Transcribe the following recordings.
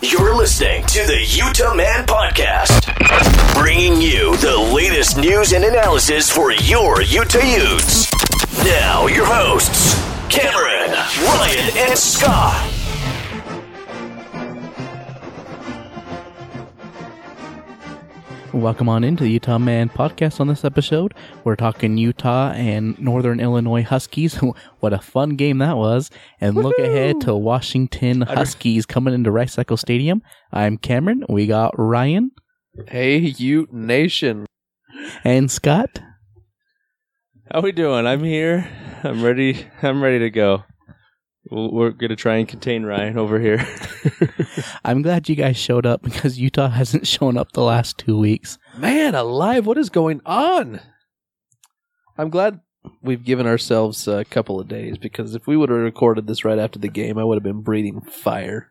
You're listening to the Utah Man Podcast, bringing you the latest news and analysis for your Utah Utes. Now, your hosts, Cameron, Ryan, and Scott. Welcome on into the Utah Man podcast. On this episode, we're talking Utah and Northern Illinois Huskies. what a fun game that was! And look ahead to Washington Huskies coming into Rice-Eccles Stadium. I'm Cameron. We got Ryan Hey, Ute Nation. and Scott. How we doing? I'm here. I'm ready. I'm ready to go. We'll- We're gonna try and contain Ryan over here. I'm glad you guys showed up because Utah hasn't shown up the last two weeks. Man alive, what is going on? I'm glad we've given ourselves a couple of days because if we would have recorded this right after the game, I would have been breathing fire.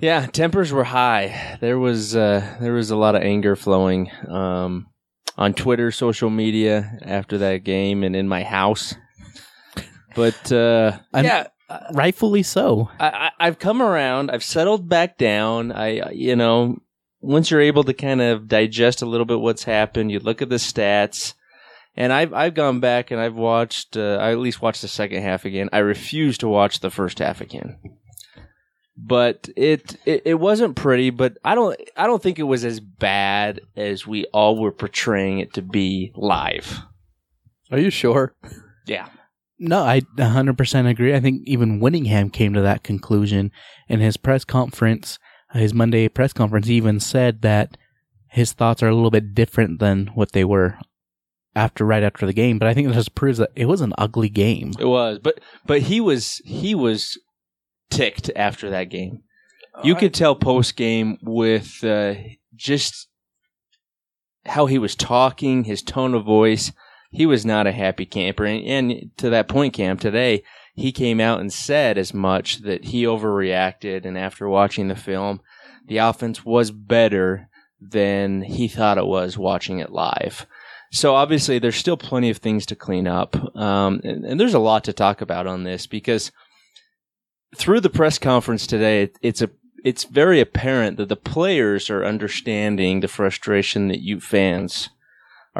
yeah, tempers were high. There was uh, there was a lot of anger flowing um, on Twitter, social media after that game, and in my house. But uh, I'm- yeah, Rightfully so. I, I, I've come around. I've settled back down. I, you know, once you're able to kind of digest a little bit what's happened, you look at the stats, and I've I've gone back and I've watched. Uh, I at least watched the second half again. I refuse to watch the first half again. But it, it it wasn't pretty. But I don't I don't think it was as bad as we all were portraying it to be live. Are you sure? Yeah. No, I 100% agree. I think even Whittingham came to that conclusion in his press conference, his Monday press conference. He even said that his thoughts are a little bit different than what they were after right after the game. But I think it just proves that it was an ugly game. It was, but but he was he was ticked after that game. You could tell post game with uh, just how he was talking, his tone of voice. He was not a happy camper, and, and to that point, Cam today he came out and said as much that he overreacted, and after watching the film, the offense was better than he thought it was watching it live. So obviously, there's still plenty of things to clean up, um, and, and there's a lot to talk about on this because through the press conference today, it, it's a it's very apparent that the players are understanding the frustration that you fans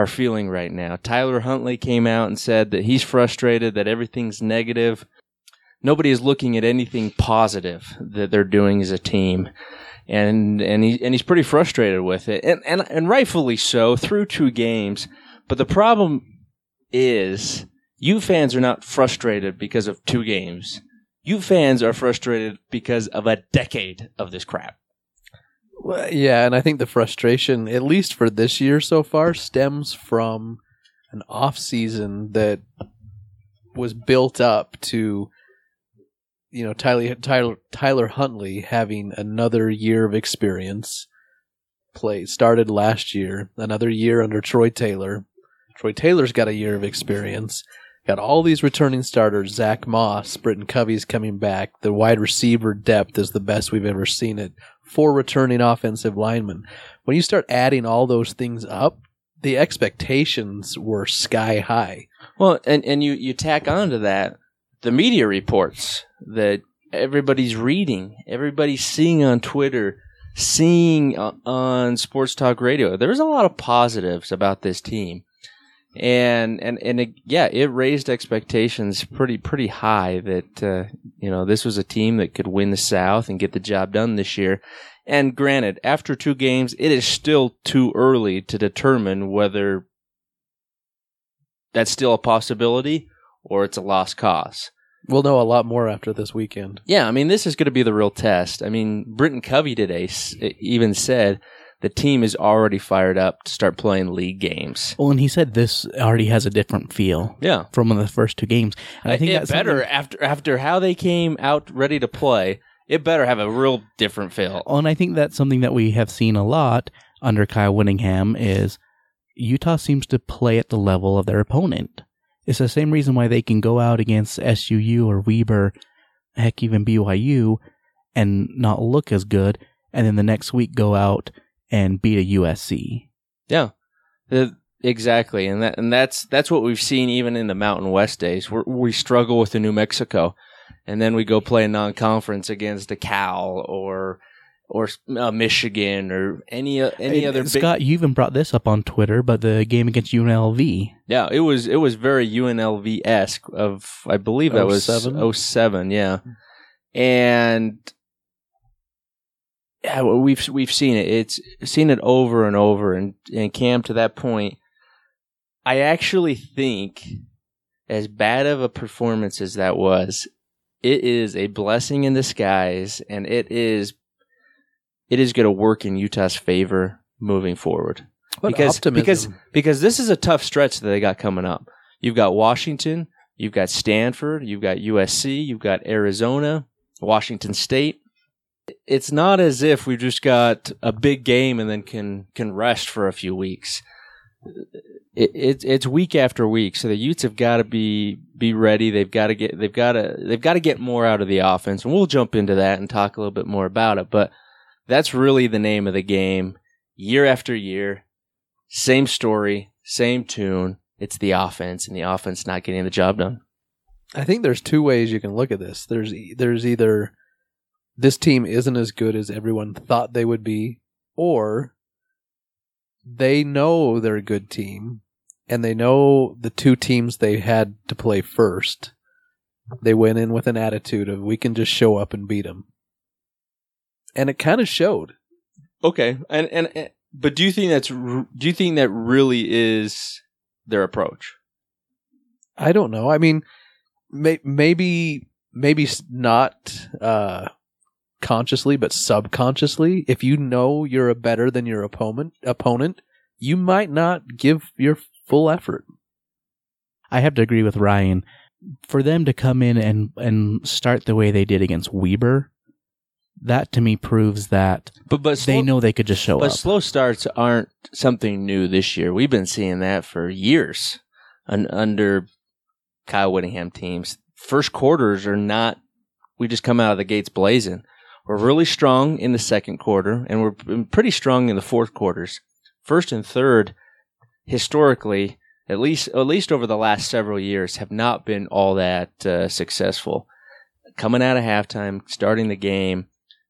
are feeling right now. Tyler Huntley came out and said that he's frustrated that everything's negative. Nobody is looking at anything positive that they're doing as a team. And and he and he's pretty frustrated with it. And and and rightfully so through two games. But the problem is you fans are not frustrated because of two games. You fans are frustrated because of a decade of this crap. Well, yeah, and I think the frustration, at least for this year so far, stems from an off season that was built up to you know Tyler Tyler Tyler Huntley having another year of experience. Play started last year, another year under Troy Taylor. Troy Taylor's got a year of experience. Got all these returning starters. Zach Moss, Britain Covey's coming back. The wide receiver depth is the best we've ever seen it. Four returning offensive linemen. When you start adding all those things up, the expectations were sky high. Well, and, and you, you tack on to that the media reports that everybody's reading, everybody's seeing on Twitter, seeing uh, on Sports Talk Radio. There's a lot of positives about this team. And and and it, yeah, it raised expectations pretty pretty high that uh, you know this was a team that could win the South and get the job done this year. And granted, after two games, it is still too early to determine whether that's still a possibility or it's a lost cause. We'll know a lot more after this weekend. Yeah, I mean, this is going to be the real test. I mean, Britain Covey today even said the team is already fired up to start playing league games. Well, and he said this already has a different feel Yeah. from the first two games. And I think it that's better something- after after how they came out ready to play. It better have a real different feel. Well, and I think that's something that we have seen a lot under Kyle Whittingham is Utah seems to play at the level of their opponent. It's the same reason why they can go out against SUU or Weber, heck, even BYU, and not look as good, and then the next week go out and beat a USC. Yeah, The- exactly, and that and that's that's what we've seen even in the Mountain West days. we we struggle with the New Mexico, and then we go play a non-conference against a Cal or or uh, Michigan or any uh, any Hey, other big Scott, you even brought this up on Twitter, but the game against UNLV. Yeah, it was it was very UNLV esque of I believe that was 07? 07, yeah. And yeah, well, we've we've seen it. It's seen it over and over and and Cam to that point I actually think as bad of a performance as that was, it is a blessing in disguise and it is it is going to work in Utah's favor moving forward What because optimism. because because this is a tough stretch that they got coming up. You've got Washington, you've got Stanford, you've got USC, you've got Arizona, Washington State. It's not as if we just got a big game and then can can rest for a few weeks. It, it it's week after week, so the Utes have got to be be ready. They've got to get they've got to they've got to get more out of the offense, and we'll jump into that and talk a little bit more about it. But that's really the name of the game, year after year same story, same tune. It's the offense, and the offense not getting the job done. I think there's two ways you can look at this. There's there's either this team isn't as good as everyone thought they would be, or they know they're a good team and they know the two teams they had to play first. They went in with an attitude of we can just show up and beat them, and it kind of showed. Okay, and, and and but do you think that's do you think that really is their approach? I don't know. I mean, may, maybe maybe not uh, consciously, but subconsciously. If you know you're a better than your opponent, opponent, you might not give your full effort. I have to agree with Ryan. For them to come in and, and start the way they did against Weber, that to me proves that But but they know they could just show But up. But slow starts aren't something new this year. We've been seeing that for years and under Kyle Whittingham teams. First quarters are not. We just come out of the gates blazing. We're really strong in the second quarter, and we're pretty strong in the fourth quarters. First and third, historically, at least at least over the last several years, have not been all that uh, successful. Coming out of halftime, starting the game,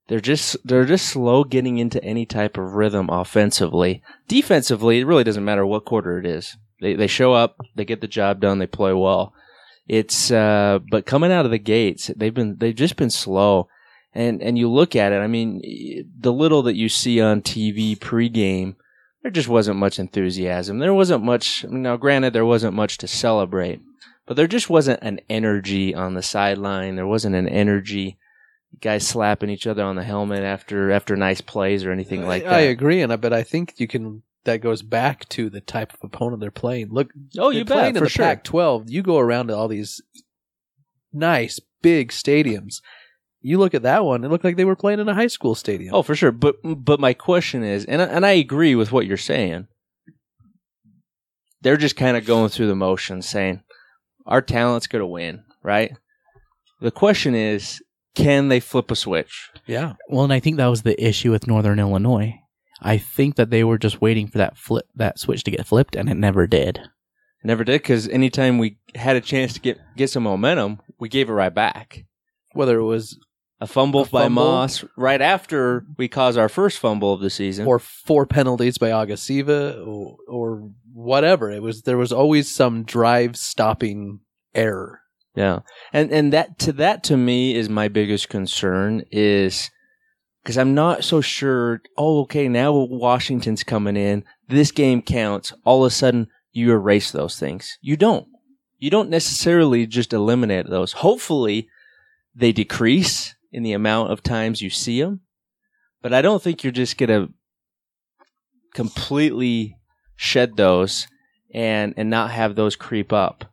they're just they're just slow getting into any type of rhythm offensively. Defensively, it really doesn't matter what quarter it is. They they show up, they get the job done, they play well. It's uh but coming out of the gates, they've been they've just been slow. And and you look at it, I mean, the little that you see on TV pregame, there just wasn't much enthusiasm. There wasn't much. Now, granted, there wasn't much to celebrate, but there just wasn't an energy on the sideline. There wasn't an energy guys slapping each other on the helmet after after nice plays or anything like that. I agree, and I but I think you can. That goes back to the type of opponent they're playing. Look, Oh, you playing bet in for the sure. Pac-12. You go around to all these nice big stadiums. You look at that one; it looked like they were playing in a high school stadium. Oh, for sure. But but my question is, and I- and I agree with what you're saying. They're just kind of going through the motions, saying our talent's going to win, right? The question is, can they flip a switch? yeah. Well, and I think that was the issue with Northern Illinois. I think that they were just waiting for that flip, that switch to get flipped, and it never did. Never did because anytime we had a chance to get get some momentum, we gave it right back. Whether it was A fumble A by fumble. Moss right after we cause our first fumble of the season. or four penalties by Agasiva or, or whatever, it was there was always some drive stopping error. Yeah, and and that to that to me is my biggest concern is because I'm not so sure. Oh, okay, now Washington's coming in. This game counts. All of a sudden, you erase those things. You don't. You don't necessarily just eliminate those. Hopefully, they decrease in the amount of times you see them. But I don't think you're just gonna completely shed those and and not have those creep up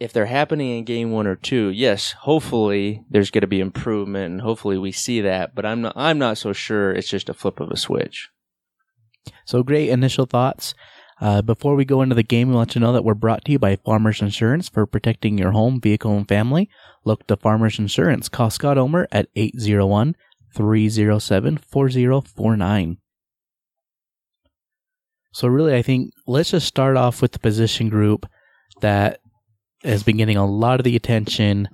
if they're happening in game one or two, yes, hopefully there's going to be improvement, and hopefully we see that. But I'm not. I'm not so sure. It's just a flip of a switch. So great initial thoughts. Uh, before we go into the game, we want to know that we're brought to you by Farmers Insurance for protecting your home, vehicle, and family. Look to Farmers Insurance. Call Scott Omer at 801 307 4049. So, really, I think let's just start off with the position group that has been getting a lot of the attention.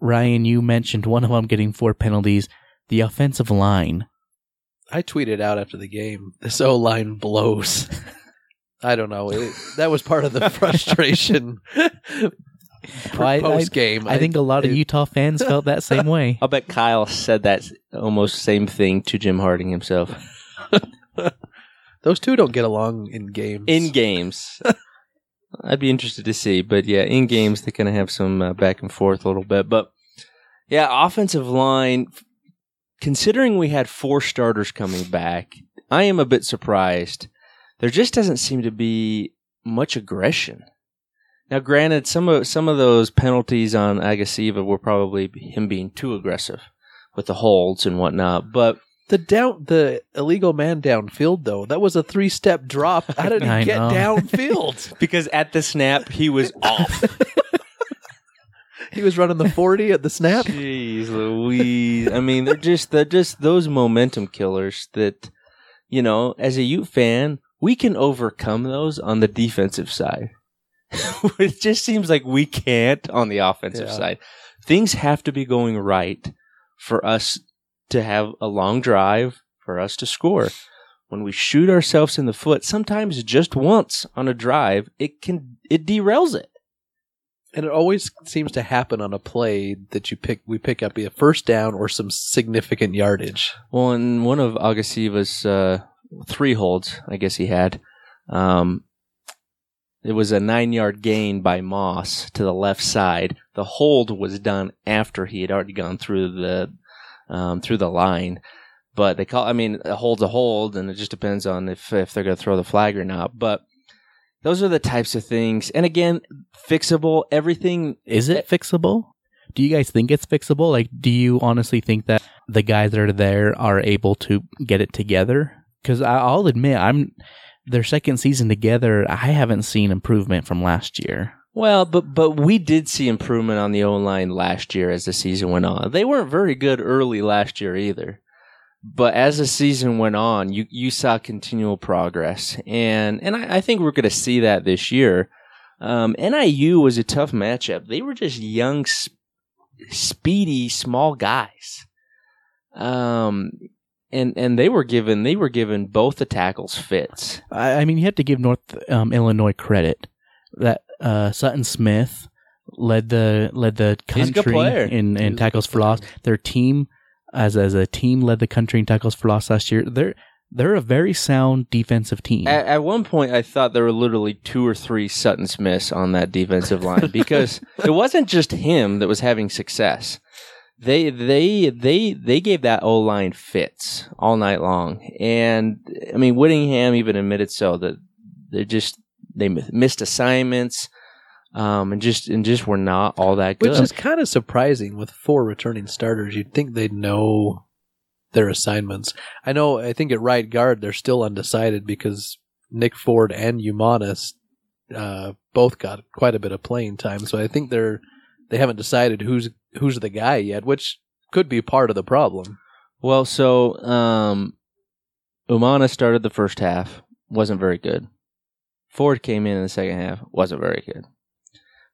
Ryan, you mentioned one of them getting four penalties. the offensive line. I tweeted out after the game, this O line blows. I don't know. It, that was part of the frustration I, I, post game. I think a lot of Utah fans felt that same way. I'll bet Kyle said that almost same thing to Jim Harding himself those two don't get along in games. in games. I'd be interested to see, but yeah, in games they kind of have some uh, back and forth a little bit. But yeah, offensive line. Considering we had four starters coming back, I am a bit surprised. There just doesn't seem to be much aggression. Now, granted, some of some of those penalties on Agasiva were probably him being too aggressive with the holds and whatnot, but the down the illegal man downfield though that was a three step drop. How did he I get know. downfield? because at the snap he was off. he was running the forty at the snap. Jeez Louise. I mean, they're just they're just those momentum killers that you know, as a Ute fan, we can overcome those on the defensive side. it just seems like we can't on the offensive Yeah. side. Things have to be going right for us to have a long drive, for us to score. When we shoot ourselves in the foot, sometimes just once on a drive, it can it derails it. And it always seems to happen on a play that you pick we pick up a first down or some significant yardage. Well, in one of Agasiva's uh, three holds, I guess he had, um, it was a nine yard gain by Moss to the left side. The hold was done after he had already gone through the um, through the line. But they call, I mean, a hold's a hold, and it just depends on if if they're going to throw the flag or not. But those are the types of things. And again, fixable. Everything Is it fixable? Do you guys think it's fixable? Like, do you honestly think that the guys that are there are able to get it together? Because I'll admit, I'm their second season together. I haven't seen improvement from last year. Well, but but we did see improvement on the O line last year as the season went on. They weren't very good early last year either. But as the season went on, you, you saw continual progress. And and I, I think we're gonna see that this year. Um, NIU was a tough matchup. They were just young, sp- speedy, small guys. Um and and they were given they were given both the tackles fits. I, I mean, you have to give North um, Illinois credit that uh, Sutton Smith led the led the He's a good country in, in tackles for loss. Their team, as as a team, led the country in tackles for loss last year. They're they're a very sound defensive team. At, at one point, I thought there were literally two or three Sutton Smiths on that defensive line because it wasn't just him that was having success. They they they they gave that O line fits all night long, and I mean Whittingham even admitted so that they just they missed assignments, um, and just and just were not all that good. Which is kind of surprising with four returning starters. You'd think they'd know their assignments. I know, I think at right guard, they're still undecided because Nick Ford and Umanis uh, both got quite a bit of playing time. So I think they're, they haven't decided who's, who's the guy yet, which could be part of the problem. Well, so um, Umana started the first half, wasn't very good. Ford came in in the second half, wasn't very good.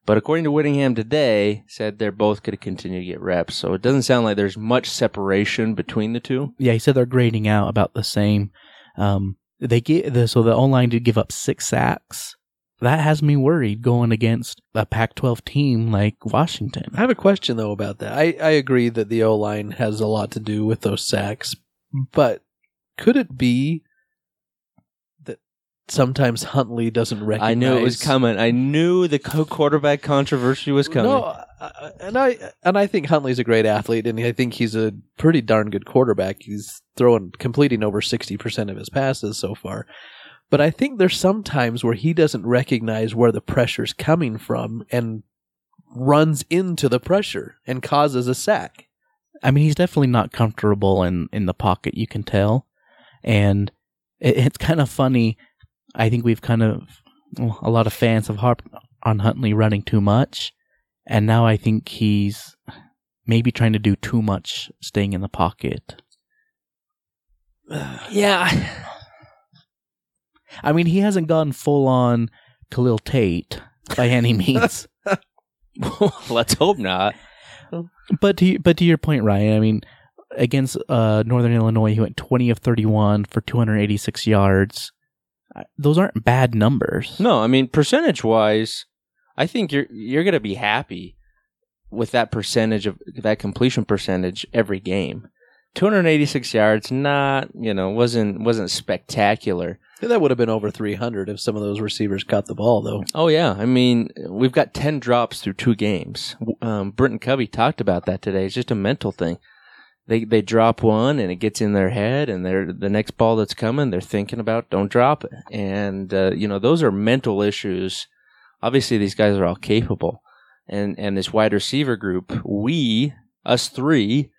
But according to Whittingham today, said they're both going to continue to get reps. So it doesn't sound like there's much separation between the two. yeah, he said they're grading out about the same. Um, they get the so the online did give up six sacks. That has me worried going against a Pac-12 team like Washington. I have a question though about that. I, I agree that the O line has a lot to do with those sacks, but could it be that sometimes Huntley doesn't recognize? I knew it was coming. I knew the co- quarterback controversy was coming. No, uh, and I and I think Huntley's a great athlete, and I think he's a pretty darn good quarterback. He's throwing completing over sixty percent of his passes so far. But I think there's some times where he doesn't recognize where the pressure's coming from and runs into the pressure and causes a sack. I mean, he's definitely not comfortable in, in the pocket, you can tell. And it, it's kind of funny. I think we've kind of, well, a lot of fans have harped on Huntley running too much. And now I think he's maybe trying to do too much staying in the pocket. yeah. I mean, he hasn't gone full on Khalil Tate by any means. Let's hope not. but to but to your point, Ryan, I mean, against uh, Northern Illinois, he went 20 of 31 for 286 yards. Uh, Those aren't bad numbers. No, I mean percentage wise, I think you're you're gonna be happy with that percentage of that completion percentage every game. 286 yards, not you know wasn't wasn't spectacular. That would have been over 300 if some of those receivers caught the ball, though. Oh yeah, I mean we've got 10 drops through two games. Um, Britain Covey talked about that today. It's just a mental thing. They they drop one and it gets in their head, and they're the next ball that's coming, they're thinking about don't drop it, and uh, you know those are mental issues. Obviously, these guys are all capable, and and this wide receiver group, we us three,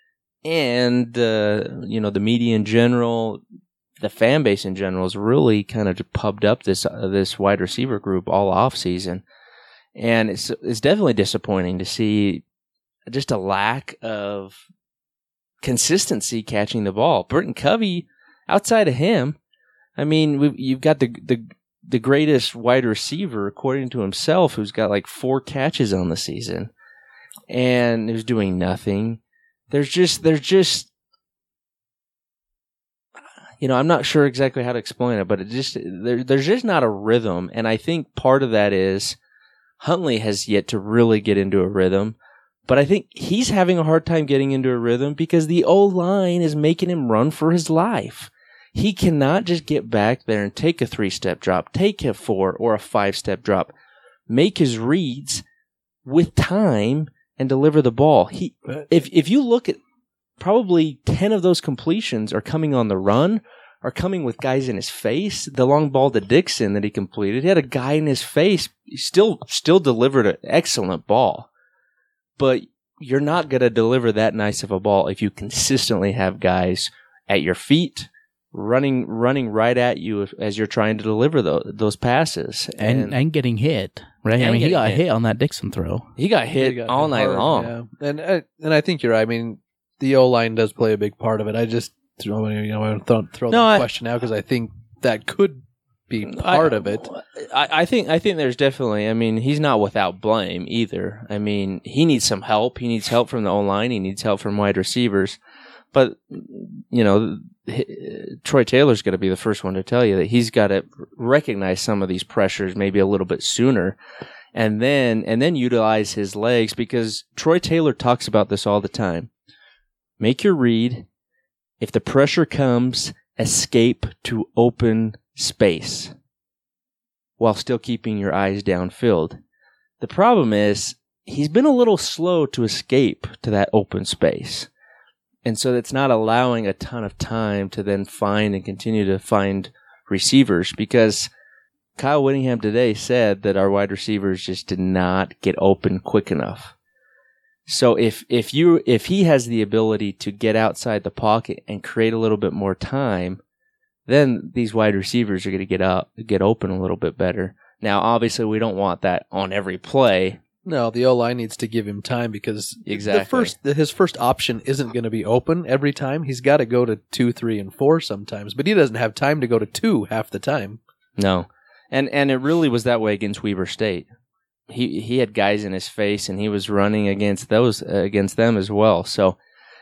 and uh, you know the media in general, the fan base in general is really kind of pubbed up this uh, this wide receiver group all off season, and it's it's definitely disappointing to see just a lack of consistency catching the ball. Britain Covey, outside of him, I mean, you've got the the the greatest wide receiver according to himself, who's got like four catches on the season, and who's doing nothing. There's just there's just you know, I'm not sure exactly how to explain it, but it just there, there's just not a rhythm, and I think part of that is Huntley has yet to really get into a rhythm. But I think he's having a hard time getting into a rhythm because the O line is making him run for his life. He cannot just get back there and take a three step drop, take a four or a five step drop, make his reads with time and deliver the ball. He, if, if you look at probably 10 of those completions are coming on the run, are coming with guys in his face. The long ball to Dixon that he completed, he had a guy in his face. He still, still delivered an excellent ball. But you're not going to deliver that nice of a ball if you consistently have guys at your feet running running right at you as you're trying to deliver those, those passes And, and getting hit, right? I mean, he got hit. hit on that Dixon throw. he got hit He got all hit night hard, long Yeah. And uh, and I think you're right. I mean, the O line does play a big part of it. I just throw you know I throw, throw No, that I- question out because I think that could be part I- of it. I, I think I think there's definitely. I mean, he's not without blame either. I mean, he needs some help. He needs help from the O line. He needs help from wide receivers. But you know, Troy Taylor's going to be the first one to tell you that he's got to recognize some of these pressures maybe a little bit sooner, and then and then utilize his legs because Troy Taylor talks about this all the time. Make your read. If the pressure comes, escape to open space while still keeping your eyes downfield. The problem is he's been a little slow to escape to that open space. And so that's not allowing a ton of time to then find and continue to find receivers because Kyle Whittingham today said that our wide receivers just did not get open quick enough. So if if you if he has the ability to get outside the pocket and create a little bit more time, then these wide receivers are going to get up, get open a little bit better. Now, obviously, we don't want that on every play. No, the O line needs to give him time because Exactly. the first the, his first option isn't going to be open every time. He's got to go to two, three, and four sometimes, but he doesn't have time to go to two half the time. No, and and it really was that way against Weber State. He he had guys in his face, and he was running against those uh, against them as well. So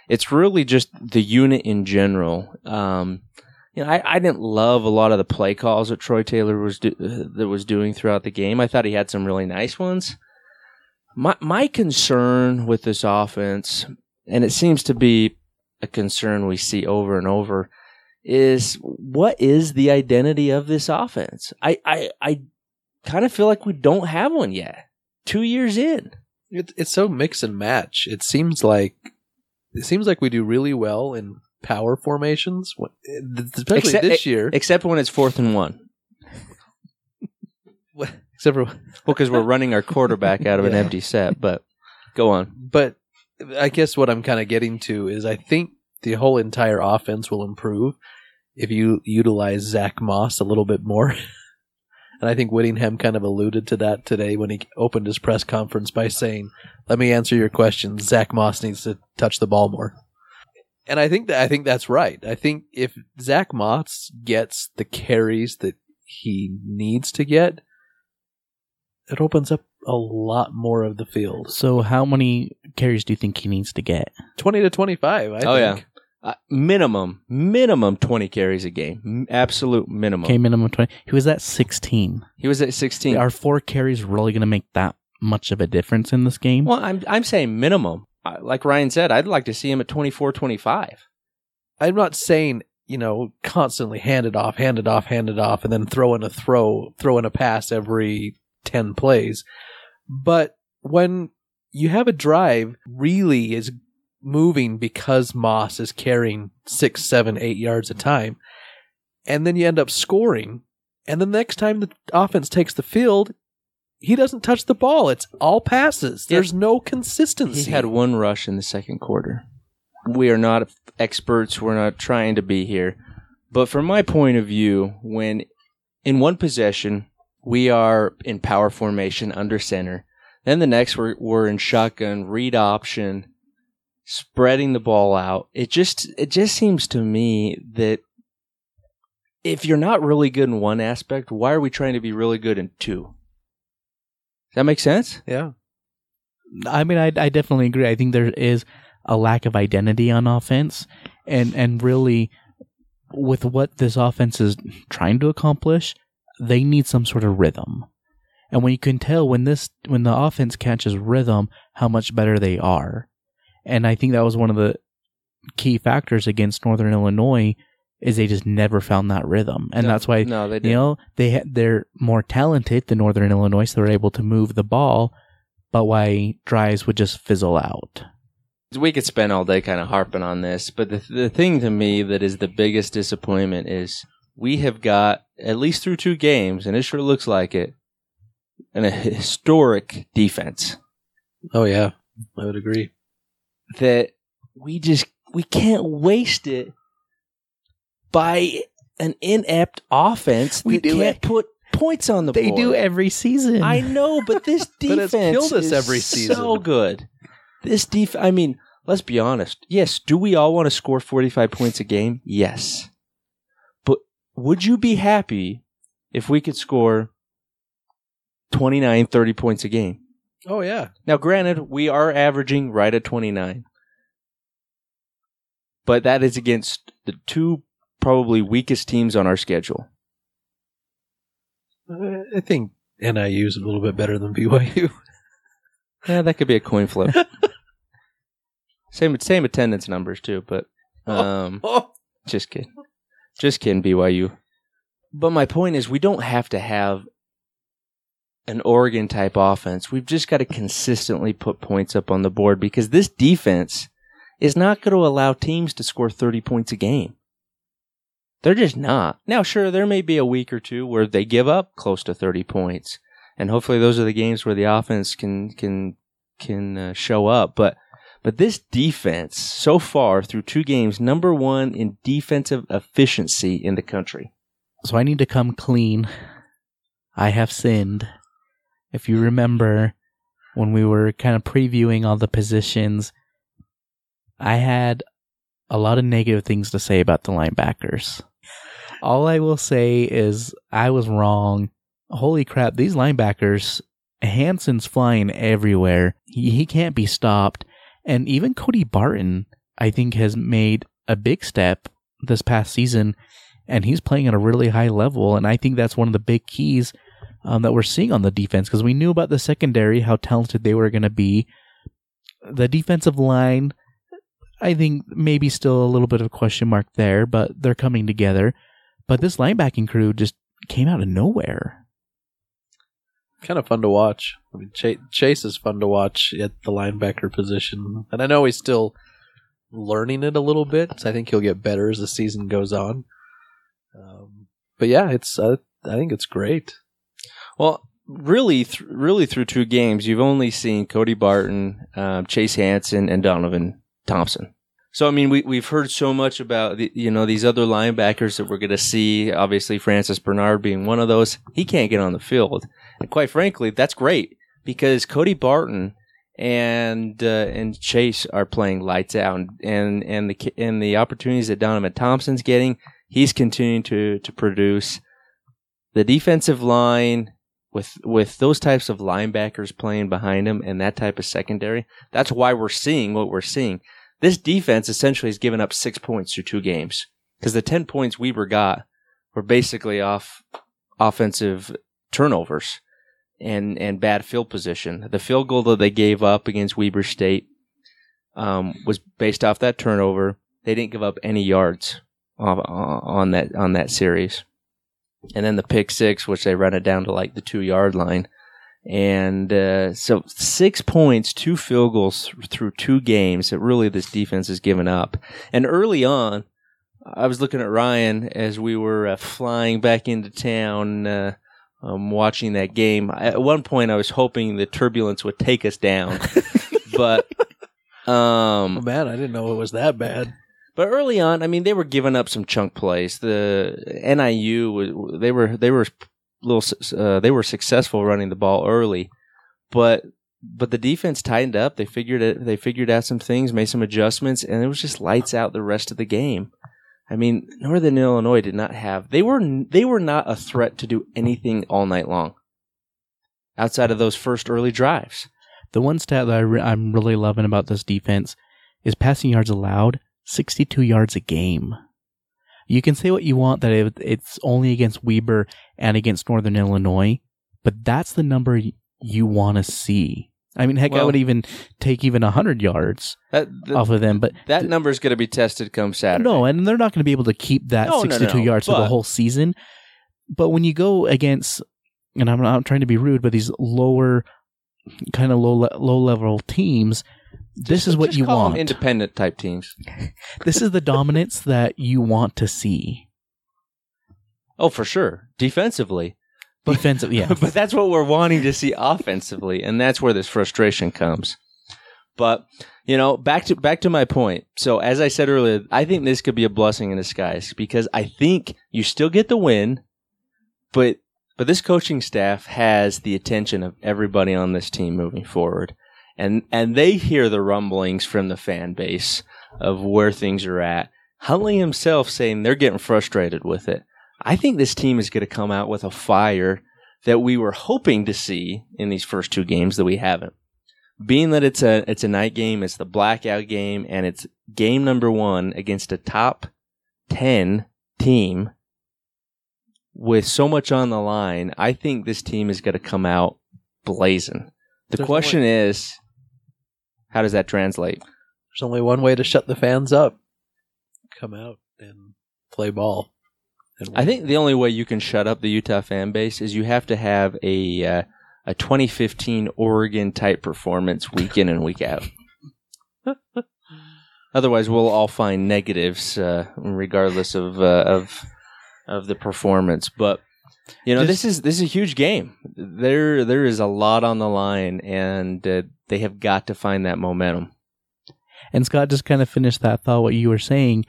it's really just the unit in general. Um, you know, I, I didn't love a lot of the play calls that Troy Taylor was do, uh, that was doing throughout the game. I thought he had some really nice ones. My my concern with this offense, and it seems to be a concern we see over and over, is what is the identity of this offense? I I, I kind of feel like we don't have one yet. Two years in. It, it's so mix and match. It seems like it seems like we do really well in power formations, especially Except- this year. Except when it's fourth and one. Except for, Well, because we're running our quarterback out of an empty set. But go on. but I guess what I'm kind of getting to is I think the whole entire offense will improve if you utilize Zach Moss a little bit more. and I think Whittingham kind of alluded to that today when he opened his press conference by saying, "Let me answer your questions. Zach Moss needs to touch the ball more." And I think that I think that's right. I think if Zach Moss gets the carries that he needs to get, it opens up a lot more of the field. So, how many carries do you think he needs to get? 20 to 25. I oh yeah. Think. Uh, minimum, minimum 20 carries a game. M- Absolute minimum. Okay, minimum 20. He was at 16. He was at 16. Are four carries really going to make that much of a difference in this game? Well, I'm I'm saying minimum. Uh, Like Ryan said, I'd like to see him at 24, 25. I'm not saying you know constantly hand it off, hand it off, hand it off, and then throw in a throw, throw in a pass every ten plays. But when you have a drive really is moving because Moss is carrying six, seven, eight yards a time, and then you end up scoring, and the next time the offense takes the field. He doesn't touch the ball. It's all passes. There's no consistency. He had one rush in the second quarter. We are not experts. We're not trying to be here. But from my point of view, when in one possession, we are in power formation under center, then the next we're, we're in shotgun, read option, spreading the ball out. It just, it just seems to me that if you're not really good in one aspect, why are we trying to be really good in two? Does that make sense? yeah. I mean, I, I definitely agree. I think there is a lack of identity on offense, and and really, with what this offense is trying to accomplish, they need some sort of rhythm. And when you can tell when this when the offense catches rhythm, how much better they are. And I think that was one of the key factors against Northern Illinois is they just never found that rhythm, and No, that's why no, they you didn't. know they ha- they're more talented than Northern Illinois, so they're able to move the ball, but why drives would just fizzle out. we could spend all day kind of harping on this, but the the thing to me that is the biggest disappointment is we have got at least through two games, and it sure looks like it, an a historic defense Oh yeah. I would agree. That we just we can't waste it by an inept offense We that do can't it. put points on the board. they board. Do every season. I know, but this But defense it's killed us is every So good. This def. I mean, let's be honest. Yes, do we all want to score forty-five points a game? Yes, but would you be happy if we could score 29, 30 points a game? Oh yeah. Now, granted, we are averaging right at twenty-nine, but that is against the two probably weakest teams on our schedule. Uh, I think NIU is a little bit better than BYU. Yeah, that could be a coin flip. same same attendance numbers too, but um, oh. just kidding, just kidding, BYU. But my point is, we don't have to have an Oregon type offense. We've just got to consistently put points up on the board because this defense is not going to allow teams to score thirty points a game. They're just not. Now, sure, there may be a week or two where they give up close to thirty points, and hopefully those are the games where the offense can can can uh, show up. But but this defense so far through two games, number one in defensive efficiency in the country. so I need to come clean. I have sinned. If you remember when we were kind of previewing all the positions, I had a lot of negative things to say about the linebackers. All I will say is I was wrong. Holy crap, these linebackers, Hansen's flying everywhere. He, he can't be stopped. And even Cody Barton, I think, has made a big step this past season and he's playing at a really high level. And I think that's one of the big keys um, that we're seeing on the defense because we knew about the secondary, how talented they were going to be. The defensive line, I think maybe still a little bit of a question mark there, but they're coming together. But this linebacking crew just came out of nowhere. kind of fun to watch. I mean, Chase, is fun to watch at the linebacker position, and I know he's still learning it a little bit. So I think he'll get better as the season goes on. Um, but yeah, it's uh, I think it's great. Well, really, th- really through two games, you've only seen Cody Barton, um, Chase Hansen, and Donovan Thompson. So I mean, we we've heard so much about the, you know these other linebackers that we're going to see. Obviously, Francis Bernard being one of those. He can't get on the field, and quite frankly, that's great because Cody Barton and uh, and Chase are playing lights out, and and and the and the opportunities that Donovan Thompson's getting, he's continuing to to produce. The defensive line with with those types of linebackers playing behind him and that type of secondary, that's why we're seeing what we're seeing. this defense essentially has given up six points through two games because the 10 points Weber got were basically off offensive turnovers and, and bad field position. The field goal that they gave up against Weber State um, was based off that turnover. They didn't give up any yards on, on that on that series, and then the pick six, which they run it down to like the two yard line, and uh, so six points, two field goals through two games that really this defense has given up. And early on, I was looking at Ryan as we were uh, flying back into town. Uh, um, watching that game. At one point, I was hoping the turbulence would take us down, but um, Oh, man, I didn't know it was that bad. But early on, I mean, they were giving up some chunk plays. The NIU they were they were little uh, they were successful running the ball early, but but the defense tightened up. They figured it. They figured out some things, made some adjustments, and it was just lights out the rest of the game. I mean, Northern Illinois did not have they were they were not a threat to do anything all night long. Outside of those first early drives, The one stat that I re- I'm really loving about this defense is passing yards allowed 62 yards a game. You can say what you want that it, it's only against Weber and against Northern Illinois, but that's the number you want to see. I mean, heck, I would even take even 100 yards that th- off of them, but that number is going to be tested come Saturday. no, and they're not going to be able to keep that No, no, 62 no, yards for the whole season. But when you go against, and I'm not trying to be rude, but these lower, kind of low low level teams, this is what you want. independent type teams. this is the dominance that you want to see Oh, for sure. Defensively. defensive. Yeah, but that's what we're wanting to see offensively, and that's where this frustration comes. But you know, back to back to my point. So as I said earlier, I think this could be a blessing in disguise because I think you still get the win, but but this coaching staff has the attention of everybody on this team moving forward. And and they hear the rumblings from the fan base of where things are at. Huntley himself saying they're getting frustrated with it. I think this team is going to come out with a fire that we were hoping to see in these first two games that we haven't. Being that it's a it's a night game, it's the blackout game, and it's game number one against a top ten team with so much on the line. I think this team is going to come out blazing. The There's question is, how does that translate? There's only one way to shut the fans up: come out and play ball. And I think the only way you can shut up the Utah fan base is you have to have a uh, a 2015 Oregon type performance week in and week out. Otherwise, we'll all find negatives, uh, regardless of uh, of of the performance. But you know, Just- this is this is a huge game. There there is a lot on the line, and uh, they have got to find that momentum. and Scott just kind of finished that thought. What you were saying,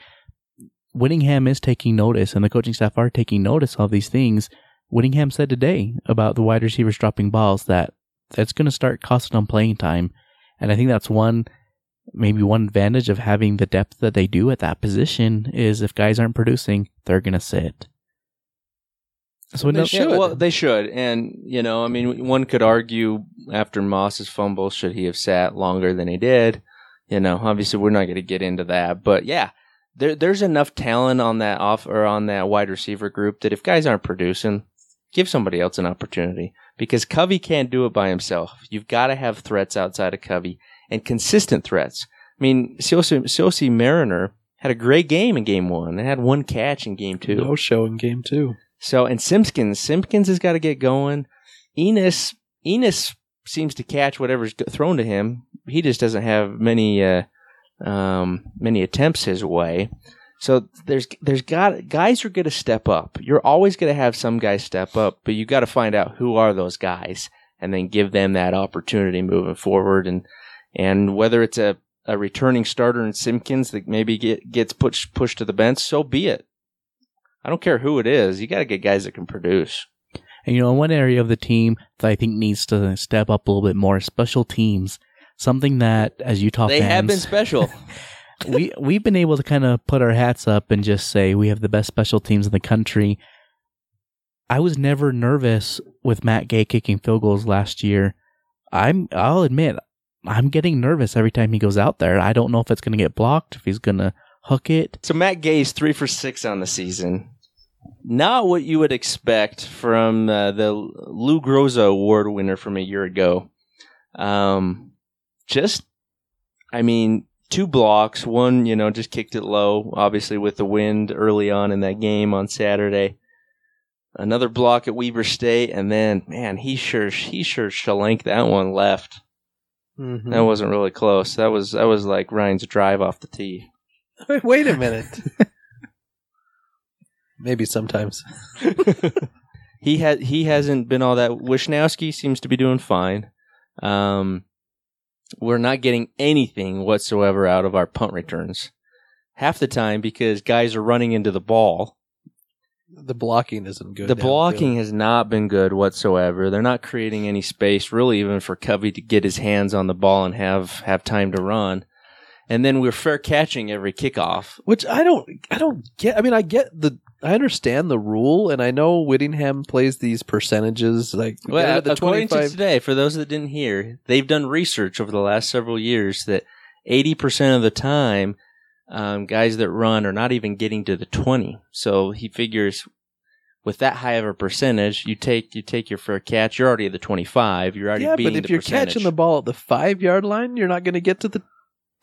Whittingham is taking notice, and the coaching staff are taking notice of these things. Whittingham said today about the wide receivers dropping balls that that's going to start costing them playing time, and I think that's one maybe one advantage of having the depth that they do at that position is if guys aren't producing, they're going to sit. So They should. Yeah, well, they should, and you know, I mean, one could argue after Moss's fumble, should he have sat longer than he did? You know, obviously, we're not going to get into that, but yeah, there, there's enough talent on that off or on that wide receiver group that if guys aren't producing, give somebody else an opportunity because Covey can't do it by himself. You've got to have threats outside of Covey and consistent threats. I mean, Siaosi, Siaosi Mariner had a great game in game one and had one catch in game two. no show in game two. So and Simpkins, Simpkins has got to get going. Enis, Enis seems to catch whatever's thrown to him. He just doesn't have many, uh, um, many attempts his way. So there's there's got guys are going to step up. You're always going to have some guys step up, but you got to find out who are those guys and then give them that opportunity moving forward. And and whether it's a a returning starter in Simpkins that maybe get, gets pushed pushed to the bench, so be it. I don't care who it is. You got to get guys that can produce. And you know, one area of the team that I think needs to step up a little bit more special teams. Something that, as Utah they fans, have been special. we we've been able to kind of put our hats up and just say we have the best special teams in the country. I was never nervous with Matt Gay kicking field goals last year. I'm I'll admit I'm getting nervous every time he goes out there. I don't know if it's going to get blocked, if he's going to hook it. So Matt Gay's three for six on the season. Not what you would expect from uh, the Lou Groza Award winner from a year ago. Um, just, I mean, two blocks. One, you know, just kicked it low, obviously with the wind early on in that game on Saturday. Another block at Weber State, and then man, he sure he sure shalanked that one left. Mhm. That wasn't really close. That was that was like Ryan's drive off the tee. Wait, wait a minute. Maybe sometimes. he has he hasn't been all that. Wishnowsky seems to be doing fine. Um, we're not getting anything whatsoever out of our punt returns. Half the time because guys are running into the ball. The blocking isn't good. the downfield. blocking has not been good whatsoever. They're not creating any space really even for Covey to get his hands on the ball and have have time to run. And then we're fair catching every kickoff. which I don't, I don't get. I mean, I get the, I understand the rule, and I know Whittingham plays these percentages like Well, the according to 25 today, for those that didn't hear, they've done research over the last several years that 80% of the time, um, guys that run are not even getting to the 20. So he figures with that high of a percentage, you take you take your fair catch, you're already at the 25. You're already Yeah, but if you're percentage. catching the ball at the five yard line, you're not going to get to the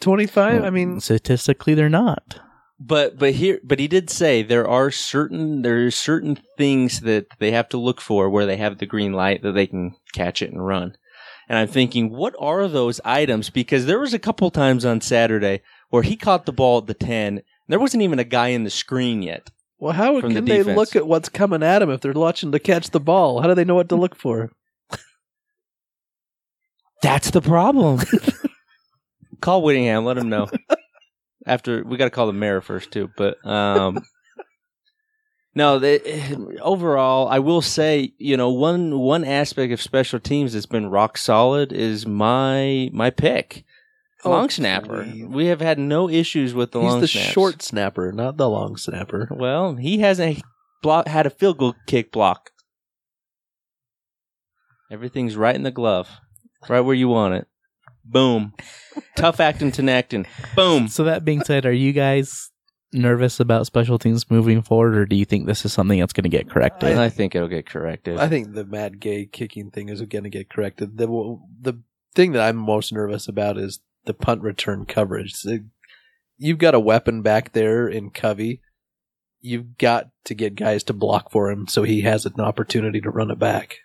twenty-five. I mean, statistically, they're not. But but here but he did say there are certain there are certain things that they have to look for where they have the green light that they can catch it and run. And I'm thinking, what are those items? Because there was a couple times on Saturday where he caught the ball at the ten. There wasn't even a guy in the screen yet. well, how From the can they defense. look at what's coming at them if they're watching to catch the ball? How do they know what to look for? That's the problem. call Whittingham, let him know. After we got to call the mayor first too, but um, no. They, overall, I will say, you know, one one aspect of special teams that's been rock solid is my my pick, Oh, long snapper. please. We have had no issues with the He's long the snaps. short snapper, not the long snapper. Well, he hasn't block had a field goal kick block. Everything's right in the glove, right where you want it. Boom. Tough acting, to Tinactin. Boom. So that being said, are you guys nervous about special teams moving forward, or do you think this is something that's going to get corrected? I think it'll get corrected. I think the Matt Gay kicking thing is going to get corrected. The the thing that I'm most nervous about is the punt return coverage. You've got a weapon back there in Covey. You've got to get guys to block for him so he has an opportunity to run it back.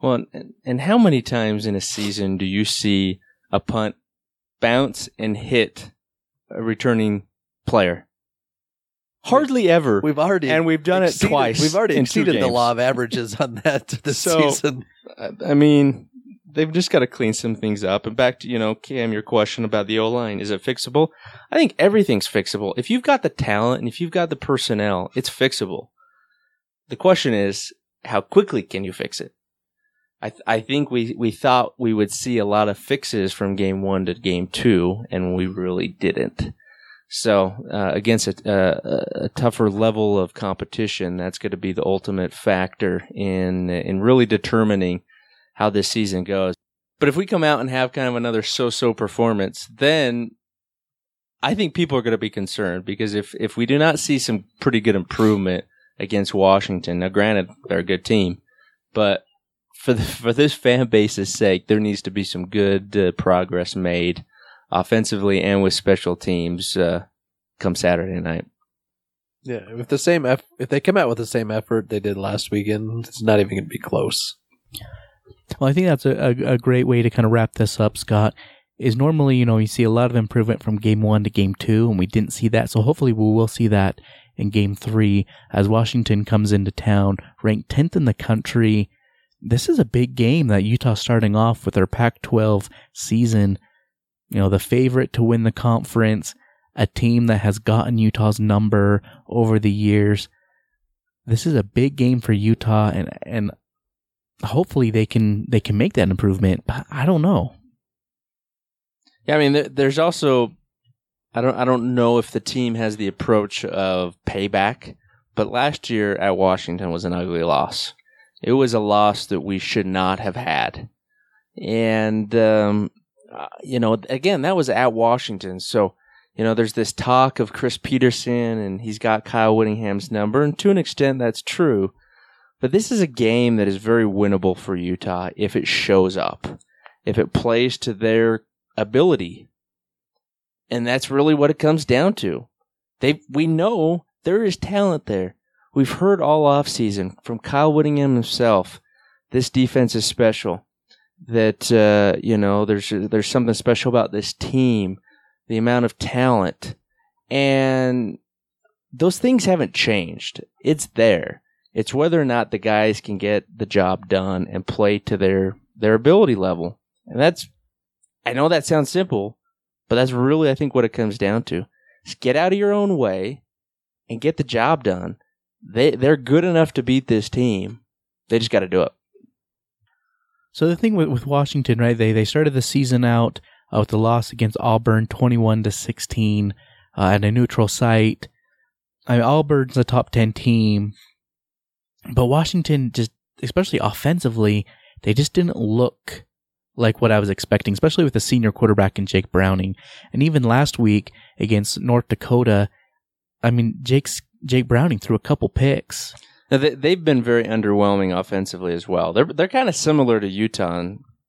well, and, and how many times in a season do you see a punt bounce and hit a returning player? Hardly ever. We've already and we've done exceeded- it twice. We've already exceeded the law of averages on that this So- season. I I mean, they've just got to clean some things up. And back to, you know, Cam, your question about the O line, is it fixable? I think everything's fixable. If you've got the talent and if you've got the personnel, it's fixable. The question is, how quickly can you fix it? I, th- I think we, we thought we would see a lot of fixes from game one to game two, and we really didn't. So, uh, against a, a, a tougher level of competition, that's going to be the ultimate factor in, in really determining how this season goes. But if we come out and have kind of another so-so performance, then I think people are going to be concerned because if if we do not see some pretty good improvement against Washington, now granted they're a good team, but for the, for this fan base's sake, there needs to be some good uh, progress made offensively and with special teams uh, come Saturday night. Yeah, with the same eff- if they come out with the same effort they did last weekend, it's not even going to be close. Well, I think that's a, a, a great way to kind of wrap this up, Scott. Is normally, you know, you see a lot of improvement from game one to game two, and we didn't see that. So hopefully we will see that in game three as Washington comes into town, ranked 10th in the country. This is a big game that Utah starting off with their Pac 12 season. You know, the favorite to win the conference, a team that has gotten Utah's number over the years. This is a big game for Utah, and, and hopefully they can they can make that improvement. But I don't know. Yeah, I mean, there, there's also I don't I don't know if the team has the approach of payback, but last year at Washington was an ugly loss. It was a loss that we should not have had, and um, uh, you know, again, that was at Washington. So, you know, there's this talk of Chris Petersen and he's got Kyle Whittingham's number. And to an extent, that's true. But this is a game that is very winnable for Utah if it shows up, if it plays to their ability. And that's really what it comes down to. They, we know there is talent there. We've heard all offseason from Kyle Whittingham himself. This defense is special. That uh, you know, there's there's something special about this team, the amount of talent, and those things haven't changed. It's there. It's whether or not the guys can get the job done and play to their their ability level. And that's I know that sounds simple, but that's really I think what it comes down to. Just get out of your own way and get the job done. They they're good enough to beat this team. They just got to do it. So the thing with, with Washington, right? They they started the season out uh, with the loss against Auburn, twenty-one to sixteen, uh, at a neutral site. I mean, Auburn's a top ten team, but Washington just, especially offensively, they just didn't look like what I was expecting, especially with the senior quarterback in Jake Browning. And even last week against North Dakota, I mean, Jake's Jake Browning threw a couple picks. Now, they, they've been very underwhelming offensively as well. They're they're kind of similar to Utah.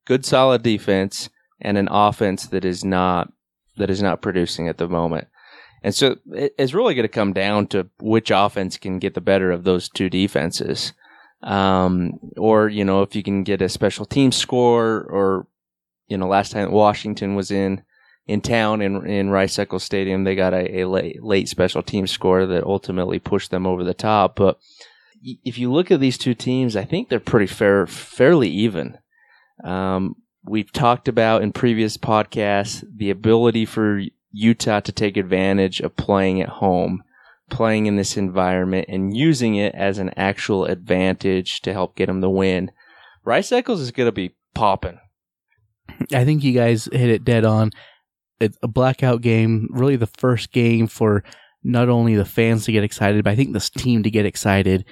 Good solid defense and an offense that is not that is not producing at the moment. And so it, it's really going to come down to which offense can get the better of those two defenses. Um, or, you know, if you can get a special team score or, you know, last time Washington was in, in town in, in Rice Eccles Stadium, they got a, a late, late special team score that ultimately pushed them over the top. But if you look at these two teams, I think they're pretty fair, fairly even. Um, we've talked about in previous podcasts the ability for Utah to take advantage of playing at home, playing in this environment, and using it as an actual advantage to help get them the win. Rice Eccles is going to be popping. I think you guys hit it dead on. It's a blackout game, really the first game for not only the fans to get excited, but I think this team to get excited.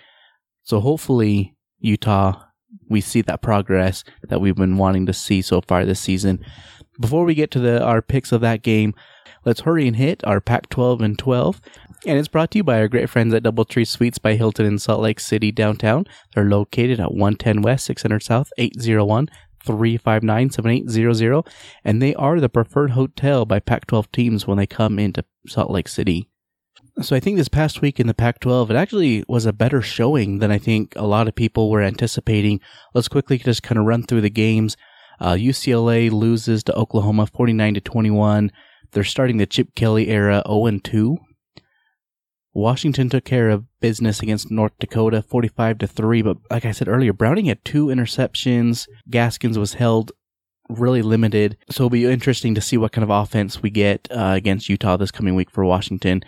So hopefully, Utah, we see that progress that we've been wanting to see so far this season. Before we get to the our picks of that game, let's hurry and hit our Pac 12 and 12. And it's brought to you by our great friends at Doubletree Suites by Hilton in Salt Lake City downtown. They're located at 110 West, 600 South, 801 359 7800. And they are the preferred hotel by Pac 12 teams when they come into Salt Lake City. So I think this past week in the Pac 12, it actually was a better showing than I think a lot of people were anticipating. Let's quickly just kind of run through the games. Uh, UCLA loses to Oklahoma 49 to 21. They're starting the Chip Kelly era 0 2. Washington took care of business against North Dakota 45 to 3, but like I said earlier, Browning had two interceptions. Gaskins was held really limited. So it'll be interesting to see what kind of offense we get uh, against Utah this coming week for Washington.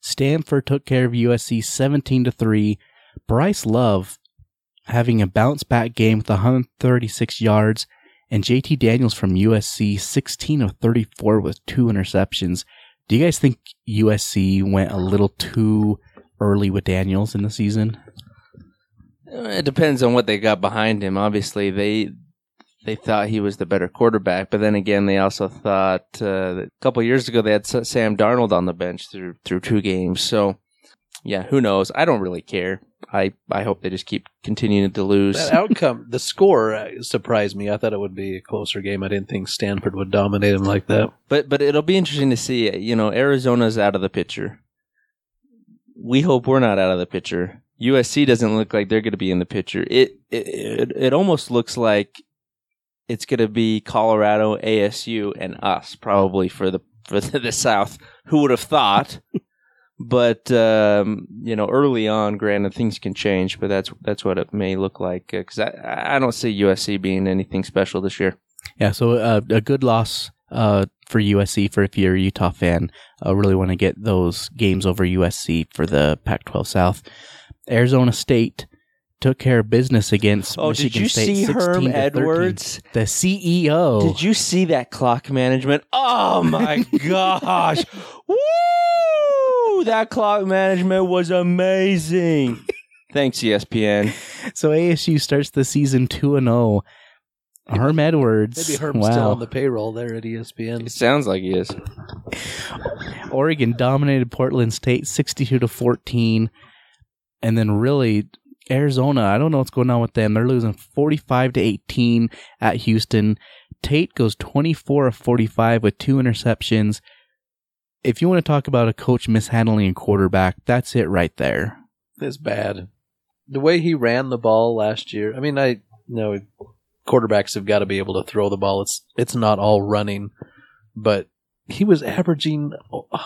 Stanford took care of USC 17 to 3. Bryce Love having a bounce back game with 136 yards and JT Daniels from USC 16 of 34 with two interceptions. Do you guys think USC went a little too early with Daniels in the season? It depends on what they got behind him. Obviously, they they thought he was the better quarterback, but then again, they also thought uh, a couple years ago they had Sam Darnold on the bench through through two games. So, yeah, who knows? I don't really care. I I hope they just keep continuing to lose. That outcome, the score uh, surprised me. I thought it would be a closer game. I didn't think Stanford would dominate them like that. But but it'll be interesting to see. You know, Arizona's out of the picture. We hope we're not out of the picture. USC doesn't look like they're going to be in the picture. It it it, it almost looks like it's going to be Colorado, ASU, and us probably for the for the, the South. Who would have thought? But um, you know, early on, granted, things can change, but that's that's what it may look like because I I don't see USC being anything special this year. Yeah, so uh, a good loss uh, for USC for if you're a Utah fan. I uh, really want to get those games over USC for the Pac-12 South. Arizona State took care of business against oh, Michigan did you State. see 16 Herm to 13. Edwards? the CEO? Did you see that clock management? Oh my gosh! Woo! That clock management was amazing. Thanks, ESPN. So ASU starts the season two and zero. Herm Edwards. Maybe Herm's wow. still on the payroll there at ESPN. It sounds like he is. Oregon dominated Portland State 62 to 14. And then really Arizona, I don't know what's going on with them. They're losing 45 to 18 at Houston. Tate goes 24 of 45 with two interceptions. If you want to talk about a coach mishandling a quarterback, that's it right there. It's bad. The way he ran the ball last year. I mean, I you know quarterbacks have got to be able to throw the ball. It's it's not all running, but he was averaging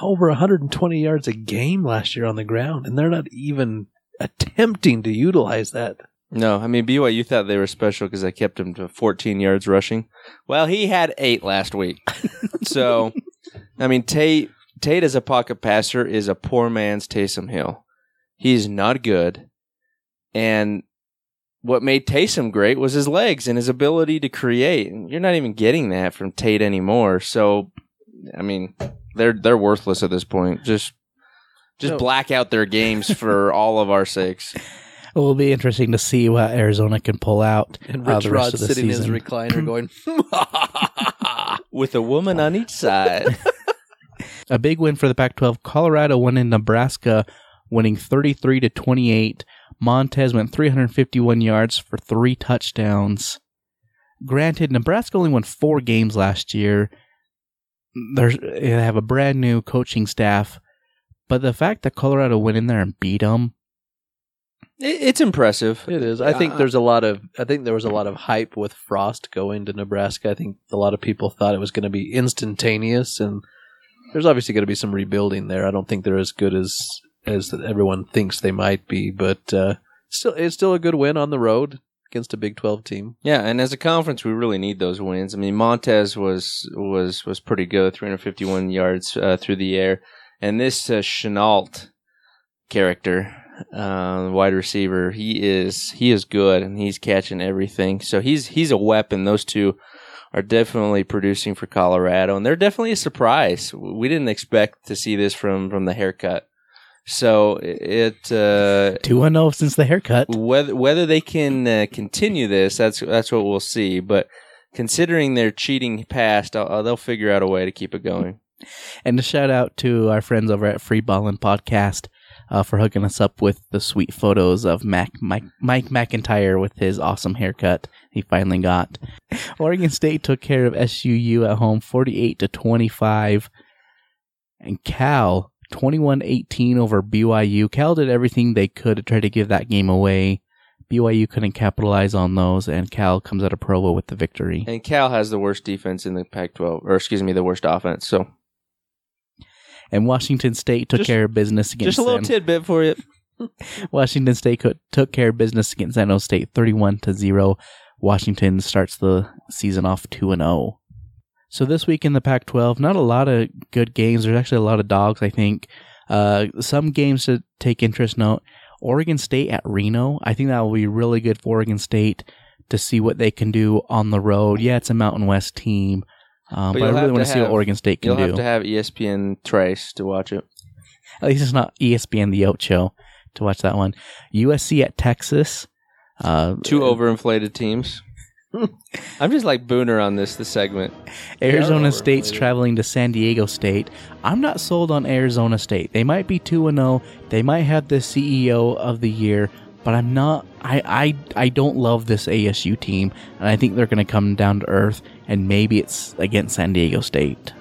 over 120 yards a game last year on the ground, and they're not even attempting to utilize that. No, I mean BYU thought they were special because I kept him to 14 yards rushing. Well, he had eight last week. so, I mean Tate Tate as a pocket passer is a poor man's Taysom Hill. He's not good, and what made Taysom great was his legs and his ability to create. And you're not even getting that from Tate anymore. So, I mean, they're they're worthless at this point. Just just No. black out their games for all of our sakes. It will be interesting to see what Arizona can pull out And uh, Rich the rest Rod of the sitting in his recliner going, With a woman on each side. A big win for the Pac-12. Colorado won in Nebraska, winning 33 to 28. Montez went 351 yards for three touchdowns. Granted, Nebraska only won four games last year. There's, they have a brand new coaching staff, but the fact that Colorado went in there and beat them, it's impressive. It is. I think there's a lot of. I think there was a lot of hype with Frost going to Nebraska. I think a lot of people thought it was going to be instantaneous, and there's obviously going to be some rebuilding there. I don't think they're as good as as everyone thinks they might be, but uh, still, it's still a good win on the road against a Big Twelve team. Yeah, and as a conference, we really need those wins. I mean, Montez was was was pretty good, 351 yards uh, through the air, and this uh, Shenault character, uh, wide receiver, he is he is good, and he's catching everything. So he's he's a weapon. Those two are definitely producing for Colorado, and they're definitely a surprise. We didn't expect to see this from from the haircut. So it uh, 2 0 since the haircut. whether whether they can uh, continue this, that's that's what we'll see. But considering their cheating past, uh, they'll figure out a way to keep it going. And a shout out to our friends over at Free Ballin' Podcast uh, for hooking us up with the sweet photos of Mac, Mike, Mike MacIntyre with his awesome haircut he finally got. Oregon State took care of SUU at home 48 to 25. And Cal 21-18 over BYU. Cal did everything they could to try to give that game away. BYU couldn't capitalize on those, and Cal comes out of Provo with the victory. And Cal has the worst defense in the Pac-12, or excuse me, the worst offense. So And Washington State took Just- care of business against just a little them. tidbit for you. Washington State co- took care of business against San Jose State 31 to 0. Washington starts the season off 2 and 0. So this week in the Pac 12, not a lot of good games. There's actually a lot of dogs, I think. Uh, some games to take interest note. Oregon State at Reno. I think that will be really good for Oregon State to see what they can do on the road. Yeah, it's a Mountain West team. Um, But but, I really have want to to see what Oregon State can You'll do. have to have ESPN Trace to watch it. At least it's not ESPN The Ocho to watch that one. USC at Texas. Uh, Two overinflated teams. I'm just like Booner on this the segment. Arizona State's traveling to San Diego State. I'm not sold on Arizona State. They might be 2 and 0. They might have the CEO of the year, but I'm not I I I don't love this ASU team, and I think they're going to come down to earth and maybe it's against San Diego State.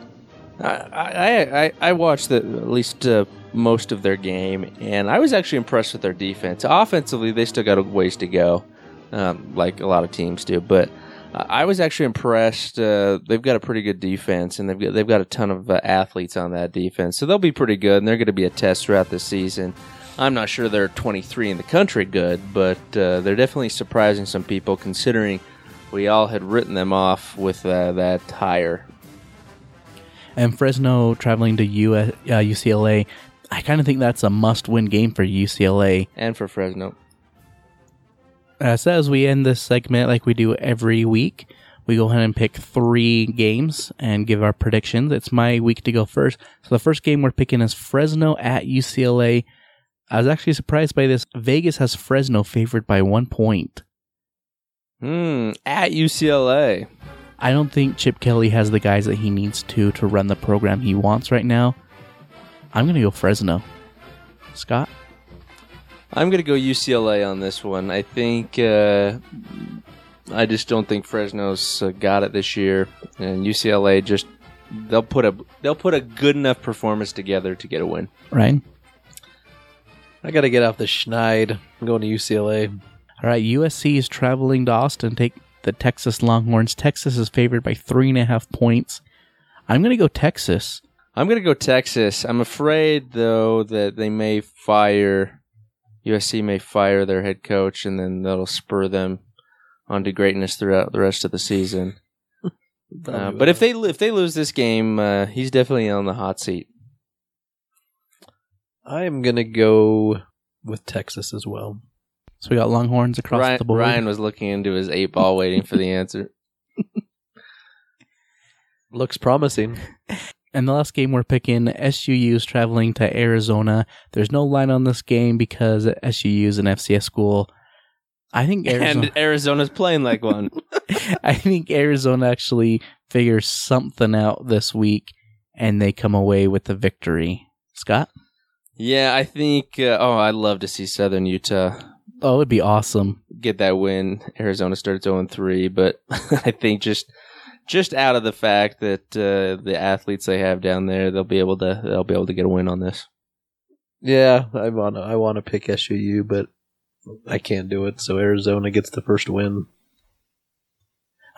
I I I, I watched the, at least uh, most of their game, and I was actually impressed with their defense. Offensively, they still got a ways to go, um, like a lot of teams do. But I was actually impressed. Uh, they've got a pretty good defense, and they've got they've got a ton of uh, athletes on that defense, so they'll be pretty good. And they're going to be a test throughout the season. I'm not sure they're 23 in the country good, but uh, they're definitely surprising some people considering we all had written them off with uh, that hire. And Fresno traveling to US, uh, UCLA. I kind of think that's a must-win game for UCLA. and for Fresno. Uh, so as we end this segment, like we do every week, we go ahead and pick three games and give our predictions. It's my week to go first. So the first game we're picking is Fresno at UCLA. I was actually surprised by this. Vegas has Fresno favored by one point. Hmm. At UCLA. I don't think Chip Kelly has the guys that he needs to to run the program he wants right now. I'm going to go Fresno. Scott? I'm going to go UCLA on this one. I think uh, I just don't think Fresno's uh, got it this year, and UCLA just they'll put a they'll put a good enough performance together to get a win. Ryan? I got to get off the schneid. I'm going to UCLA. All right, USC is traveling to Austin. Take the Texas Longhorns. Texas is favored by three and a half points. I'm going to go Texas. I'm going to go Texas. I'm afraid though that they may fire USC may fire their head coach, and then that'll spur them onto greatness throughout the rest of the season. Uh, but if they if they lose this game, uh, he's definitely on the hot seat. I'm going to go with Texas as well. So we got Longhorns across Ryan, the board. Ryan was looking into his eight ball, waiting for the answer. Looks promising. And the last game we're picking, SUU is traveling to Arizona. There's no line on this game because SUU is an FCS school. I think Arizona, And Arizona's playing like one. I think Arizona actually figures something out this week, and they come away with the victory. Scott? Yeah, I think. Uh, oh, I'd love to see Southern Utah Oh, it'd be awesome. get that win. Arizona starts 0 3, but I think just just out of the fact that uh, the athletes they have down there, they'll be able to they'll be able to get a win on this. Yeah, I want to. I want to pick SUU, but I can't do it. So Arizona gets the first win.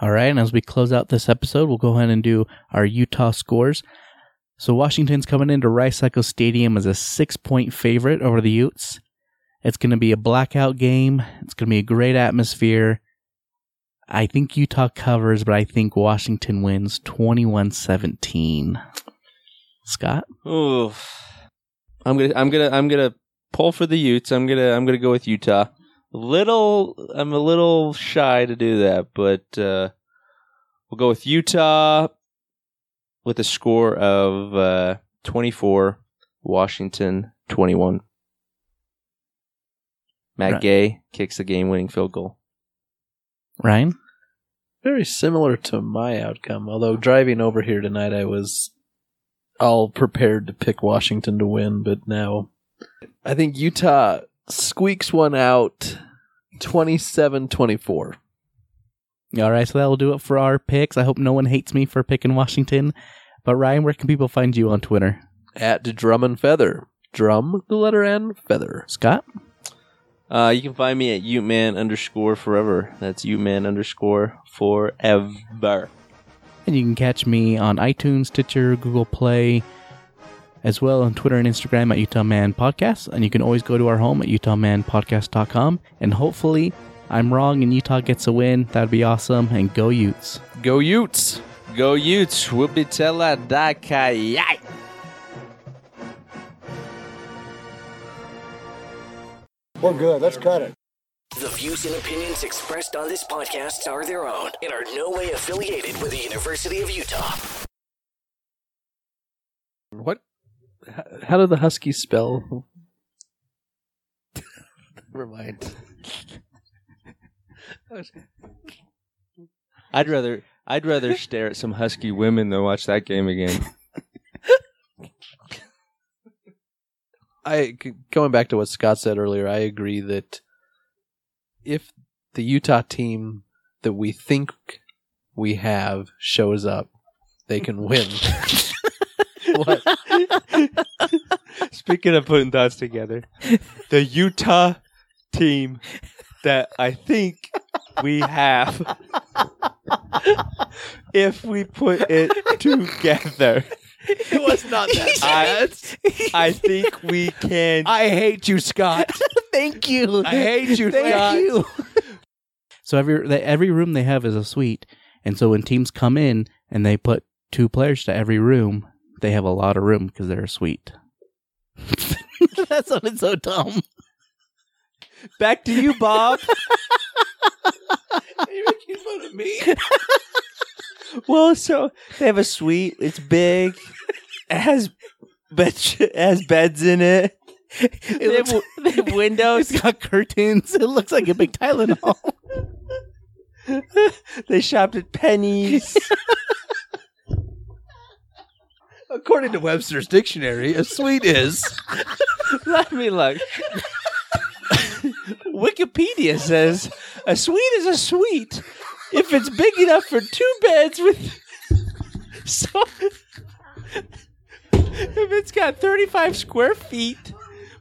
All right, and as we close out this episode, we'll go ahead and do our Utah scores. So Washington's coming into Rice-Eccles Stadium as a six-point favorite over the Utes. It's going to be a blackout game. It's going to be a great atmosphere. I think Utah covers, but I think Washington wins 21-17. Scott? Ooh. I'm gonna I'm gonna I'm gonna pull for the Utes. I'm gonna I'm gonna go with Utah. Little I'm a little shy to do that, but uh, we'll go with Utah with a score of uh, 24, Washington 21. Matt Right. Gay kicks the game-winning field goal. Ryan? Very similar to my outcome. Although driving over here tonight, I was all prepared to pick Washington to win, but now I think Utah squeaks one out 27 24. All right, so that'll do it for our picks. I hope no one hates me for picking Washington. But Ryan, where can people find you on Twitter? At Drum and Feather. Drum, the letter N, Feather. Scott? Uh, you can find me at Uteman underscore forever. That's Uteman underscore forever. And you can catch me on iTunes, Stitcher, Google Play, as well on Twitter and Instagram at Utah Man Podcast. And you can always go to our home at UtahManPodcast.com. And hopefully, I'm wrong and Utah gets a win. That'd be awesome. And go Utes. Go Utes! Go Utes, Whoopitella Dakai. We're good. Let's cut it. The views and opinions expressed on this podcast are their own and are no way affiliated with the University of Utah. What? How do the Huskies spell? Never mind. I'd rather I'd rather stare at some husky women than watch that game again. I going back to what Scott said earlier. I agree that if the Utah team that we think we have shows up, they can win. what? Speaking of putting thoughts together, the Utah team that I think we have, if we put it together, It was not that I, I think we can. I hate you, Scott. Thank you. I hate you, Thank Scott. you. so every they, every room they have is a suite, and so when teams come in and they put two players to every room, they have a lot of room because they're a suite. that sounded so dumb. Back to you, Bob. You're making fun of me. Well, so they have a suite. It's big. It has bed. It has beds in it. They have, looks- they have windows. It's got curtains. It looks like a big Tylenol. they shopped at Penney's. According to Webster's dictionary, a suite is Let me look. Wikipedia says a suite is a suite if it's big enough for two beds with. So, if it's got 35 square feet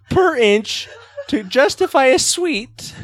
per inch to justify a suite,